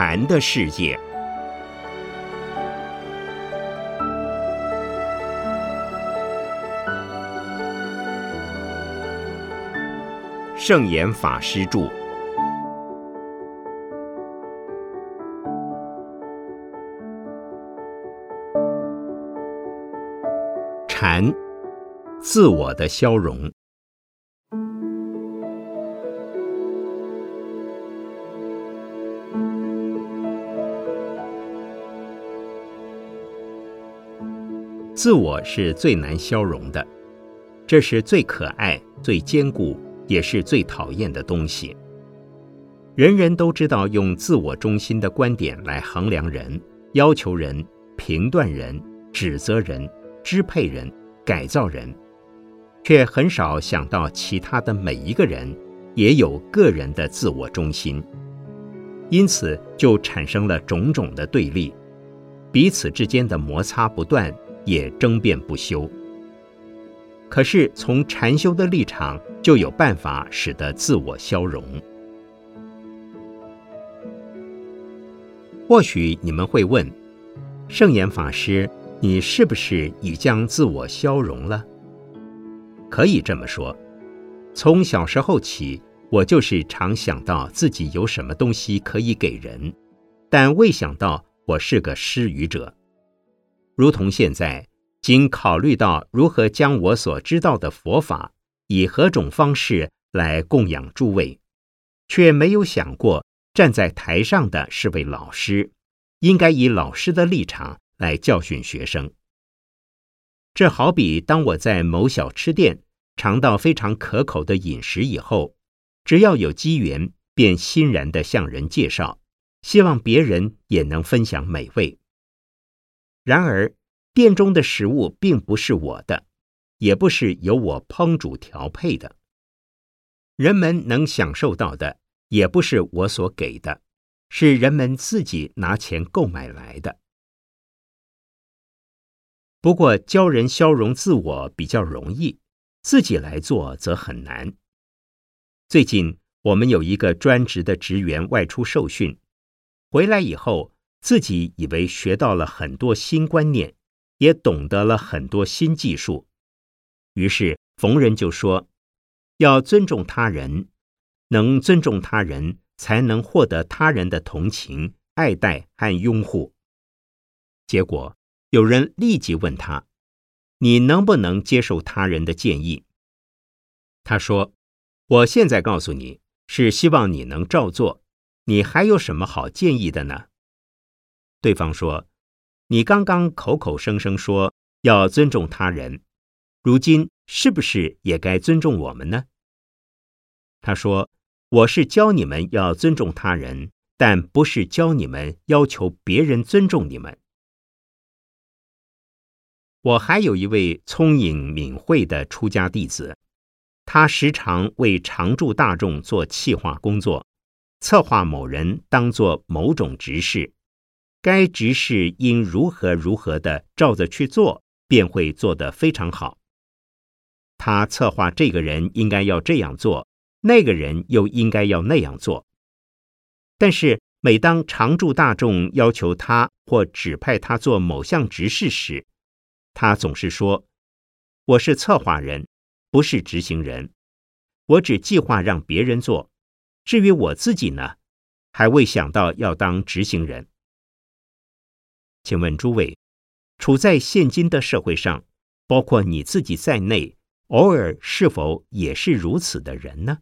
禅的世界。圣严法师著。禅，自我的消融。自我是最难消融的，这是最可爱、最坚固，也是最讨厌的东西。人人都知道用自我中心的观点来衡量人、要求人、评断人、指责人。支配人、改造人，却很少想到其他的每一个人也有个人的自我中心，因此就产生了种种的对立，彼此之间的摩擦不断，也争辩不休。可是从禅修的立场，就有办法使得自我消融。或许你们会问，圣严法师。你是不是已将自我消融了？可以这么说，从小时候起，我就是常想到自己有什么东西可以给人，但未想到我是个施予者。如同现在，仅考虑到如何将我所知道的佛法以何种方式来供养诸位，却没有想过站在台上的是位老师，应该以老师的立场。来教训学生。这好比当我在某小吃店尝到非常可口的饮食以后，只要有机缘，便欣然的向人介绍，希望别人也能分享美味。然而，店中的食物并不是我的，也不是由我烹煮调配的，人们能享受到的，也不是我所给的，是人们自己拿钱购买来的。不过，教人消融自我比较容易，自己来做则很难。最近，我们有一个专职的职员外出受训，回来以后，自己以为学到了很多新观念，也懂得了很多新技术。于是，逢人就说：“要尊重他人，能尊重他人，才能获得他人的同情、爱戴和拥护。”结果。有人立即问他：“你能不能接受他人的建议？”他说：“我现在告诉你，是希望你能照做。你还有什么好建议的呢？”对方说：“你刚刚口口声声说要尊重他人，如今是不是也该尊重我们呢？”他说：“我是教你们要尊重他人，但不是教你们要求别人尊重你们。”我还有一位聪颖敏慧的出家弟子，他时常为常住大众做企划工作，策划某人当做某种执事，该执事应如何如何的照着去做，便会做得非常好。他策划这个人应该要这样做，那个人又应该要那样做。但是每当常住大众要求他或指派他做某项执事时，他总是说：“我是策划人，不是执行人。我只计划让别人做，至于我自己呢，还未想到要当执行人。”请问诸位，处在现今的社会上，包括你自己在内，偶尔是否也是如此的人呢？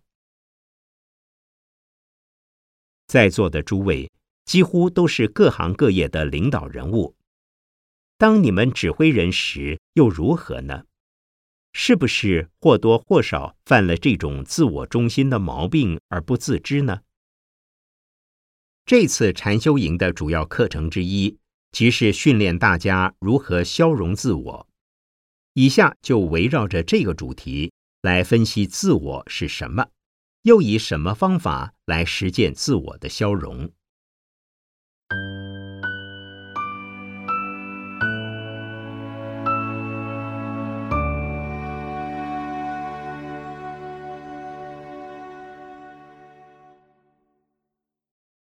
在座的诸位几乎都是各行各业的领导人物。当你们指挥人时，又如何呢？是不是或多或少犯了这种自我中心的毛病而不自知呢？这次禅修营的主要课程之一，即是训练大家如何消融自我。以下就围绕着这个主题来分析自我是什么，又以什么方法来实践自我的消融。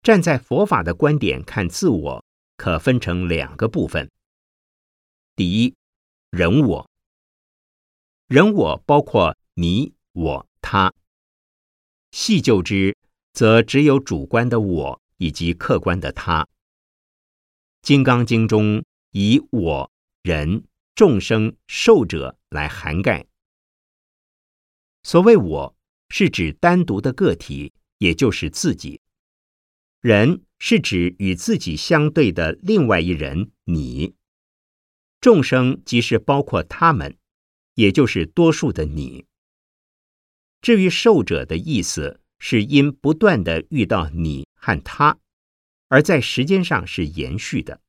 站在佛法的观点看自我，可分成两个部分。第一，人我。人我包括你、我、他。细究之，则只有主观的我以及客观的他。《金刚经》中以我、人、众生、寿者来涵盖。所谓我，是指单独的个体，也就是自己。人是指与自己相对的另外一人，你。众生即是包括他们，也就是多数的你。至于受者的意思，是因不断的遇到你和他，而在时间上是延续的。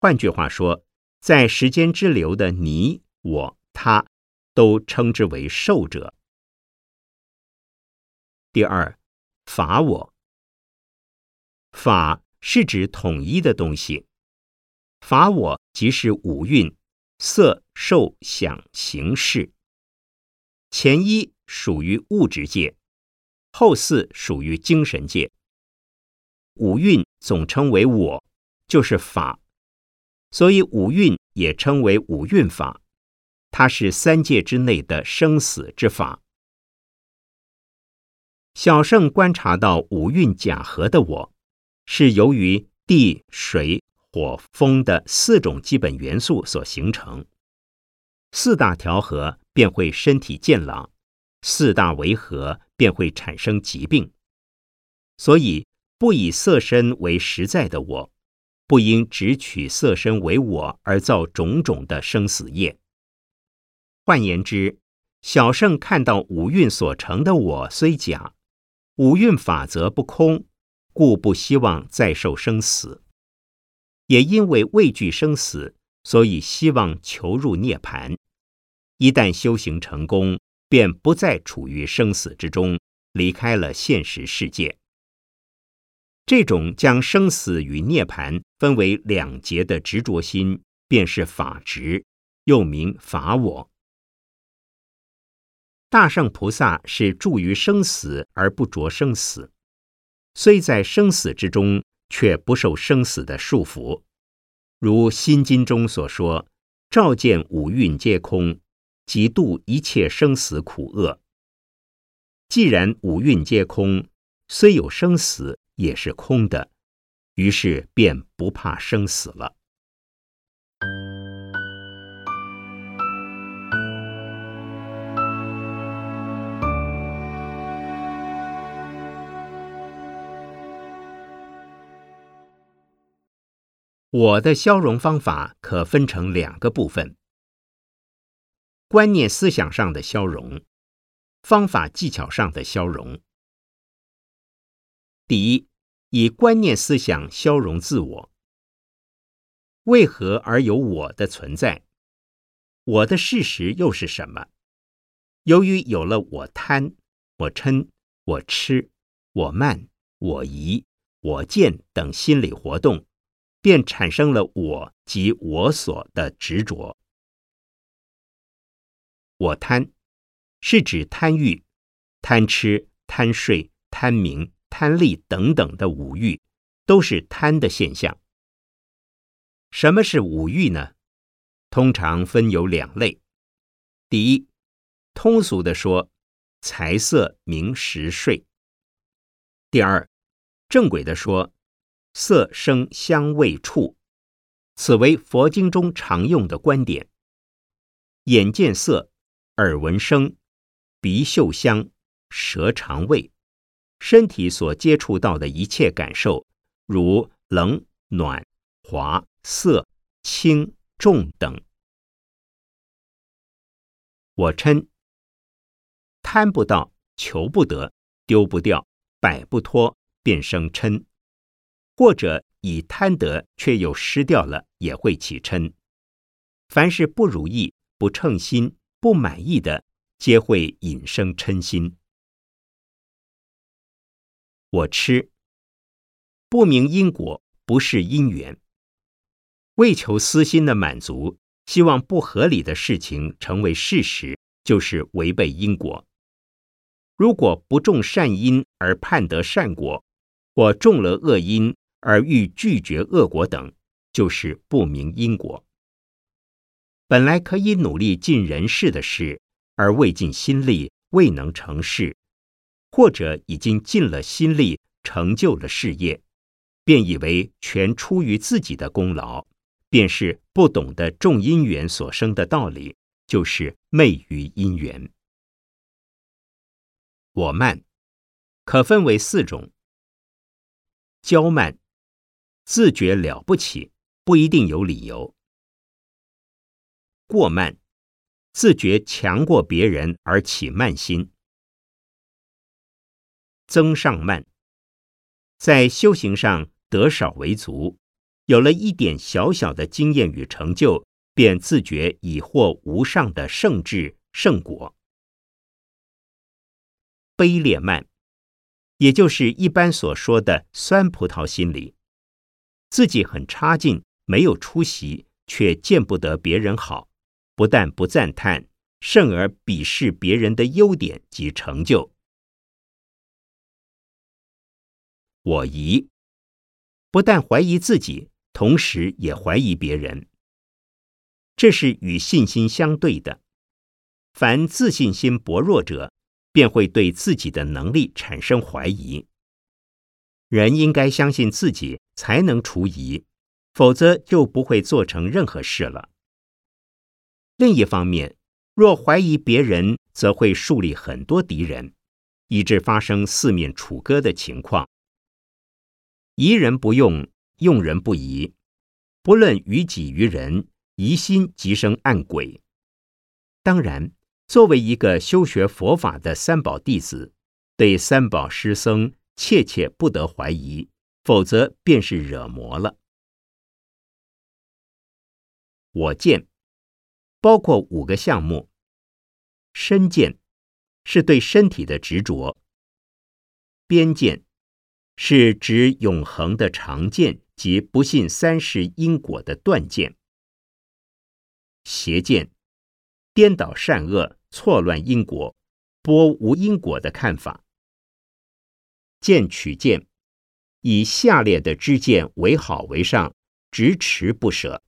换句话说，在时间之流的你、我、他，都称之为受者。第二，法我。法是指统一的东西，法我即是五蕴：色、受、想、行、识。前一属于物质界，后四属于精神界。五蕴总称为我，就是法，所以五蕴也称为五蕴法。它是三界之内的生死之法。小圣观察到五蕴假合的我。是由于地、水、火、风的四种基本元素所形成，四大调和便会身体健朗，四大违和便会产生疾病。所以不以色身为实在的我，不应只取色身为我而造种种的生死业。换言之，小圣看到五蕴所成的我虽假，五蕴法则不空。故不希望再受生死，也因为畏惧生死，所以希望求入涅盘。一旦修行成功，便不再处于生死之中，离开了现实世界。这种将生死与涅盘分为两节的执着心，便是法执，又名法我。大圣菩萨是住于生死而不着生死。虽在生死之中，却不受生死的束缚，如《心经》中所说：“照见五蕴皆空，即度一切生死苦厄。”既然五蕴皆空，虽有生死，也是空的，于是便不怕生死了。我的消融方法可分成两个部分：观念思想上的消融，方法技巧上的消融。第一，以观念思想消融自我。为何而有我的存在？我的事实又是什么？由于有了我贪、我嗔、我痴、我慢、我疑、我见等心理活动。便产生了我及我所的执着。我贪，是指贪欲、贪吃、贪睡、贪名、贪利等等的五欲，都是贪的现象。什么是五欲呢？通常分有两类。第一，通俗的说，财色名食睡。第二，正轨的说。色声香味触，此为佛经中常用的观点。眼见色，耳闻声，鼻嗅香，舌尝味，身体所接触到的一切感受，如冷、暖、滑、涩、轻、重等。我嗔，贪不到，求不得，丢不掉，摆不脱，便生嗔。或者以贪得却又失掉了，也会起嗔。凡是不如意、不称心、不满意的，皆会引生嗔心。我吃，不明因果，不是因缘，为求私心的满足，希望不合理的事情成为事实，就是违背因果。如果不种善因而盼得善果。或种了恶因而欲拒绝恶果等，就是不明因果。本来可以努力尽人事的事，而未尽心力，未能成事；或者已经尽了心力，成就了事业，便以为全出于自己的功劳，便是不懂得众因缘所生的道理，就是昧于因缘。我慢可分为四种。骄慢，自觉了不起，不一定有理由；过慢，自觉强过别人而起慢心；增上慢，在修行上得少为足，有了一点小小的经验与成就，便自觉已获无上的圣智圣果；卑劣慢。也就是一般所说的酸葡萄心理，自己很差劲，没有出息，却见不得别人好，不但不赞叹，甚而鄙视别人的优点及成就。我疑，不但怀疑自己，同时也怀疑别人。这是与信心相对的。凡自信心薄弱者。便会对自己的能力产生怀疑。人应该相信自己才能除疑，否则就不会做成任何事了。另一方面，若怀疑别人，则会树立很多敌人，以致发生四面楚歌的情况。疑人不用，用人不疑，不论于己于人，疑心即生暗鬼。当然。作为一个修学佛法的三宝弟子，对三宝师僧切切不得怀疑，否则便是惹魔了。我见包括五个项目：身见是对身体的执着；边见是指永恒的常见及不信三世因果的断见；邪见颠倒善恶。错乱因果、波无因果的看法，见取见，以下列的知见为好为上，执持不舍；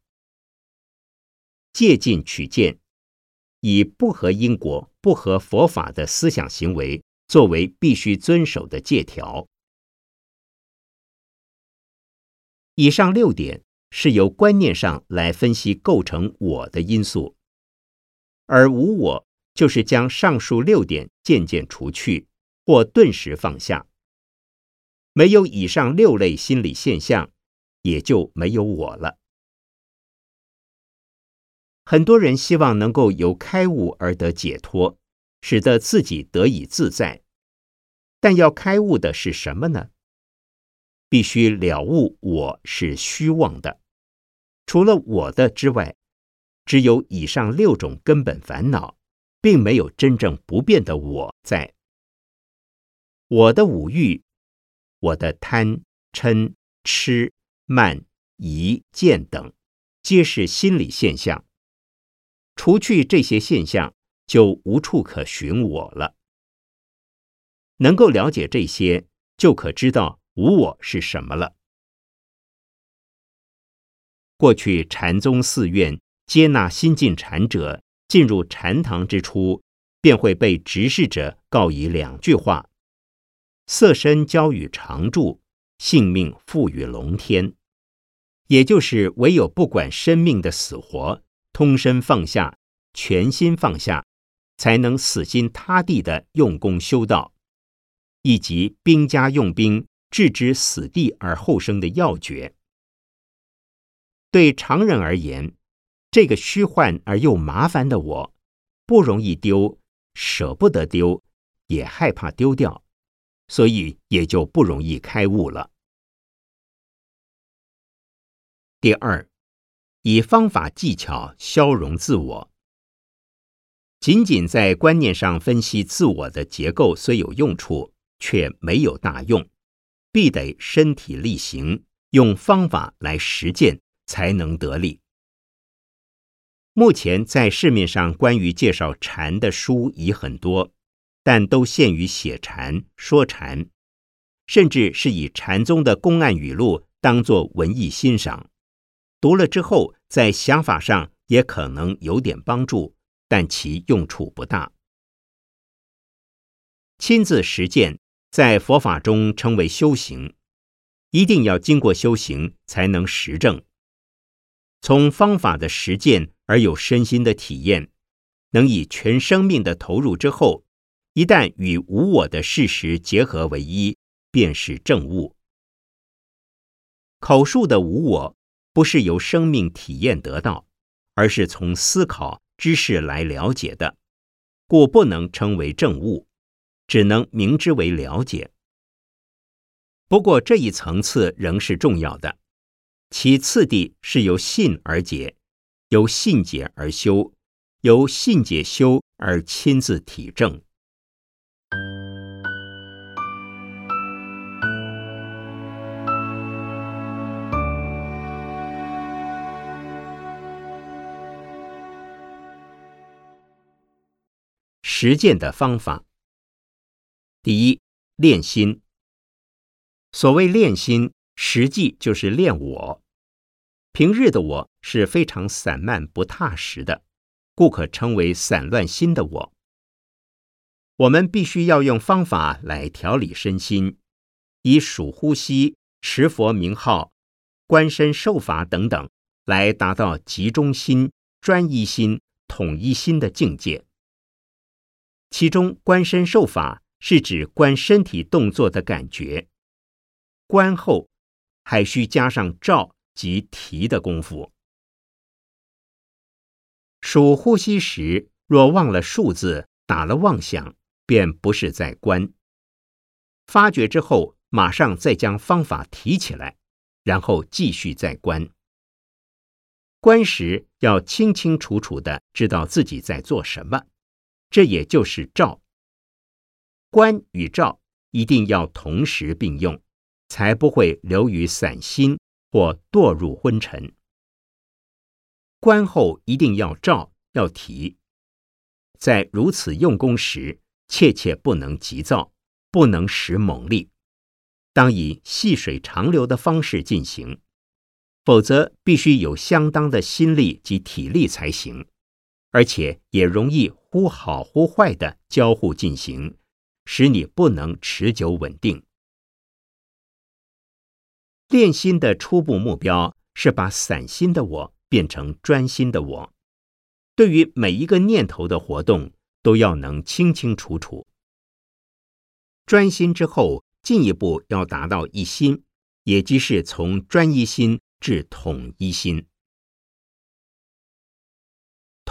借尽取见，以不合因果、不合佛法的思想行为作为必须遵守的戒条。以上六点是由观念上来分析构成我的因素，而无我。就是将上述六点渐渐除去，或顿时放下。没有以上六类心理现象，也就没有我了。很多人希望能够由开悟而得解脱，使得自己得以自在。但要开悟的是什么呢？必须了悟我是虚妄的，除了我的之外，只有以上六种根本烦恼。并没有真正不变的我在。我的五欲，我的贪嗔痴慢疑见等，皆是心理现象。除去这些现象，就无处可寻我了。能够了解这些，就可知道无我是什么了。过去禅宗寺院接纳新进禅者。进入禅堂之初，便会被执事者告以两句话：色身交与常住，性命付与龙天。也就是唯有不管生命的死活，通身放下，全心放下，才能死心塌地的用功修道，以及兵家用兵置之死地而后生的要诀。对常人而言。这个虚幻而又麻烦的我，不容易丢，舍不得丢，也害怕丢掉，所以也就不容易开悟了。第二，以方法技巧消融自我。仅仅在观念上分析自我的结构虽有用处，却没有大用，必得身体力行，用方法来实践，才能得力。目前在市面上关于介绍禅的书已很多，但都限于写禅、说禅，甚至是以禅宗的公案语录当作文艺欣赏，读了之后，在想法上也可能有点帮助，但其用处不大。亲自实践在佛法中称为修行，一定要经过修行才能实证。从方法的实践而有身心的体验，能以全生命的投入之后，一旦与无我的事实结合为一。便是正悟。口述的无我，不是由生命体验得到，而是从思考知识来了解的，故不能称为正悟，只能明之为了解。不过这一层次仍是重要的，其次第是由信而解，由信解而修，由信解修而亲自体证。实践的方法，第一，练心。所谓练心，实际就是练我。平日的我是非常散漫不踏实的，故可称为散乱心的我。我们必须要用方法来调理身心，以数呼吸、持佛名号、观身受法等等，来达到集中心、专一心、统一心的境界。其中观身受法是指观身体动作的感觉，观后还需加上照及提的功夫。数呼吸时，若忘了数字，打了妄想，便不是在观。发觉之后，马上再将方法提起来，然后继续再观。观时要清清楚楚的知道自己在做什么。这也就是照观与照一定要同时并用，才不会流于散心或堕入昏沉。观后一定要照要提，在如此用功时，切切不能急躁，不能使猛力，当以细水长流的方式进行，否则必须有相当的心力及体力才行。而且也容易忽好忽坏的交互进行，使你不能持久稳定。练心的初步目标是把散心的我变成专心的我，对于每一个念头的活动都要能清清楚楚。专心之后，进一步要达到一心，也即是从专一心至统一心。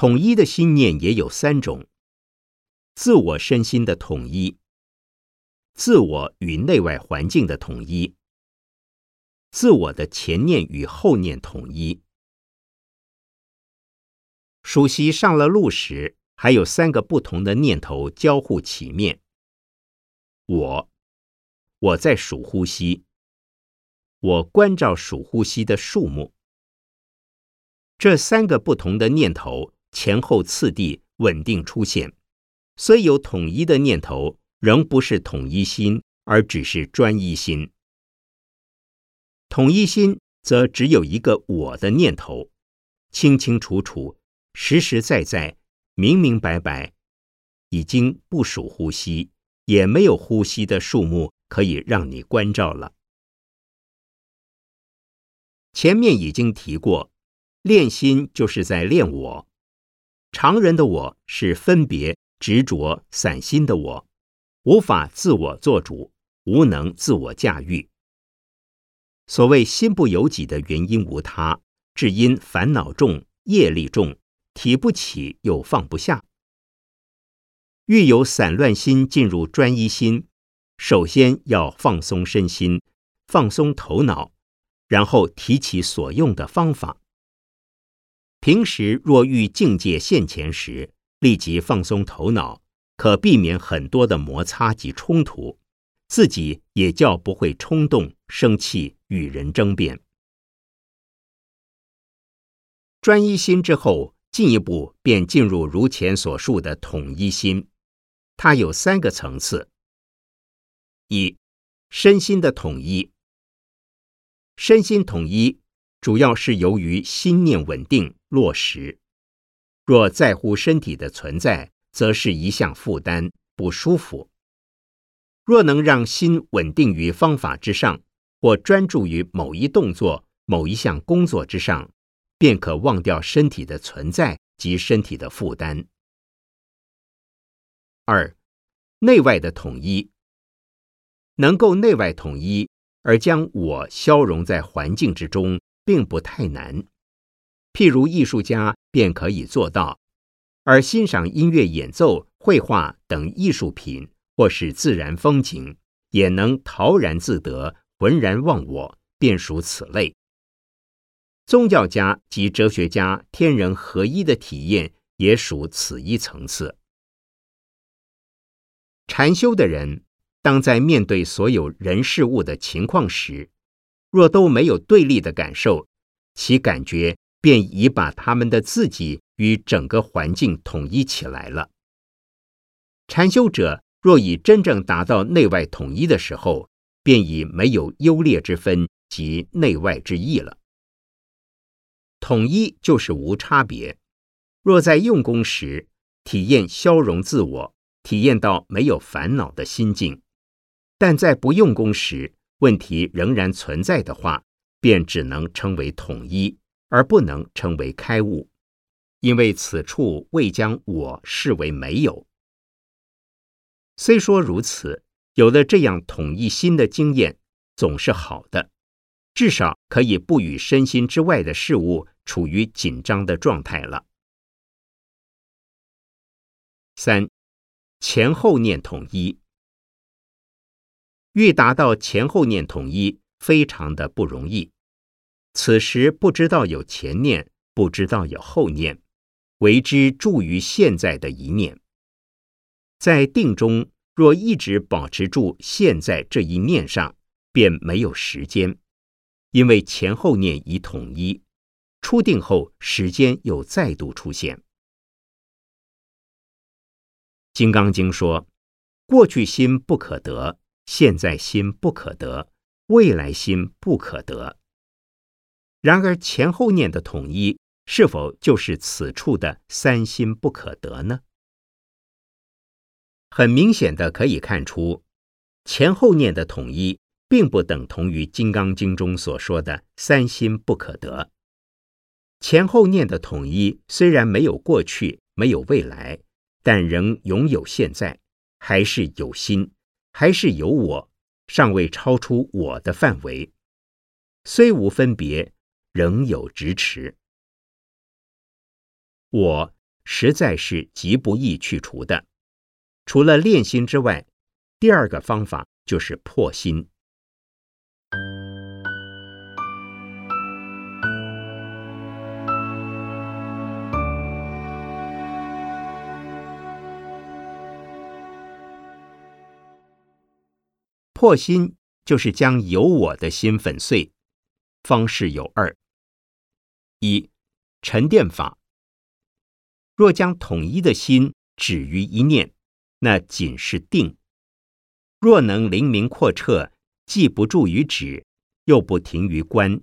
统一的心念也有三种：自我身心的统一，自我与内外环境的统一，自我的前念与后念统一。熟悉上了路时，还有三个不同的念头交互起面。我，我在数呼吸，我关照数呼吸的数目。这三个不同的念头。前后次第稳定出现，虽有统一的念头，仍不是统一心，而只是专一心。统一心则只有一个我的念头，清清楚楚、实实在在、明明白白，已经不属呼吸，也没有呼吸的数目可以让你关照了。前面已经提过，练心就是在练我。常人的我是分别执着散心的我，无法自我做主，无能自我驾驭。所谓心不由己的原因无他，只因烦恼重、业力重，提不起又放不下。欲有散乱心进入专一心，首先要放松身心，放松头脑，然后提起所用的方法。平时若遇境界现前时，立即放松头脑，可避免很多的摩擦及冲突，自己也较不会冲动、生气与人争辩。专一心之后，进一步便进入如前所述的统一心，它有三个层次：一、身心的统一，身心统一主要是由于心念稳定落实。若在乎身体的存在，则是一项负担，不舒服。若能让心稳定于方法之上，或专注于某一动作、某一项工作之上，便可忘掉身体的存在及身体的负担。二，内外的统一，能够内外统一而将我消融在环境之中，并不太难。譬如艺术家便可以做到，而欣赏音乐演奏、绘画等艺术品，或是自然风景，也能陶然自得、浑然忘我，便属此类。宗教家及哲学家天人合一的体验，也属此一层次。禅修的人，当在面对所有人事物的情况时，若都没有对立的感受，其感觉。便已把他们的自己与整个环境统一起来了。禅修者若已真正达到内外统一的时候，便已没有优劣之分及内外之意了。统一就是无差别。若在用功时体验消融自我，体验到没有烦恼的心境，但在不用功时问题仍然存在的话，便只能称为统一。而不能称为开悟，因为此处未将我视为没有。虽说如此，有了这样统一心的经验，总是好的，至少可以不与身心之外的事物处于紧张的状态了。三，前后念统一，欲达到前后念统一，非常的不容易。此时不知道有前念，不知道有后念，为之住于现在的一念。在定中，若一直保持住现在这一念上，便没有时间，因为前后念已统一。出定后，时间又再度出现。《金刚经》说：“过去心不可得，现在心不可得，未来心不可得。”然而前后念的统一，是否就是此处的三心不可得呢？很明显的可以看出，前后念的统一，并不等同于《金刚经》中所说的三心不可得。前后念的统一虽然没有过去，没有未来，但仍拥有现在，还是有心，还是有我，尚未超出我的范围，虽无分别。仍有执持，我实在是极不易去除的。除了练心之外，第二个方法就是破心。破心就是将有我的心粉碎。方式有二：一、沉淀法。若将统一的心止于一念，那仅是定；若能灵明阔彻，既不住于止，又不停于观，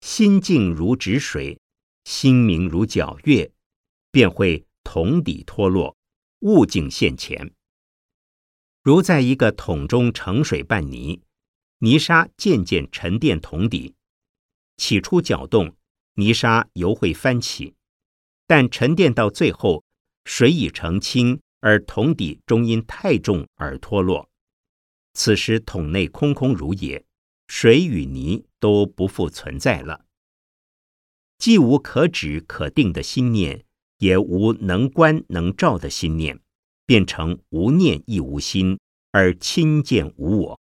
心静如止水，心明如皎月，便会同底脱落，物境现前。如在一个桶中盛水拌泥，泥沙渐渐沉淀桶底。起初搅动，泥沙犹会翻起，但沉淀到最后，水已澄清，而桶底终因太重而脱落。此时桶内空空如也，水与泥都不复存在了。既无可止可定的心念，也无能观能照的心念，变成无念亦无心，而亲见无我。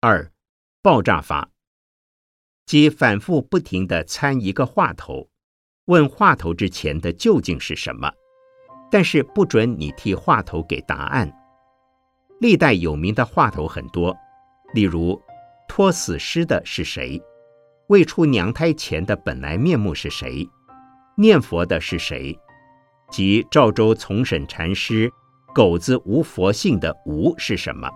二，爆炸法。即反复不停地参一个话头，问话头之前的究竟是什么，但是不准你替话头给答案。历代有名的话头很多，例如托死尸的是谁，未出娘胎前的本来面目是谁，念佛的是谁，及赵州从审禅师狗子无佛性的无是什么，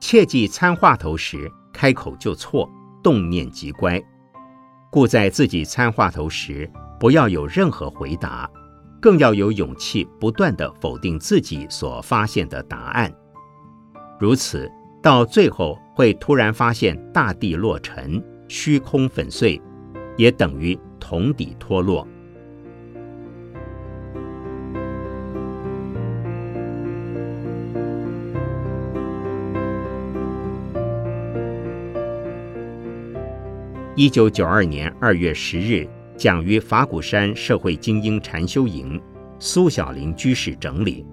切记参话头时开口就错，动念即乖。故在自己参话头时，不要有任何回答，更要有勇气不断的否定自己所发现的答案。如此，到最后会突然发现大地落尘，虚空粉碎，也等于铜底脱落。一九九二年二月十日，讲于法鼓山社会精英禅修营，苏小林居士整理。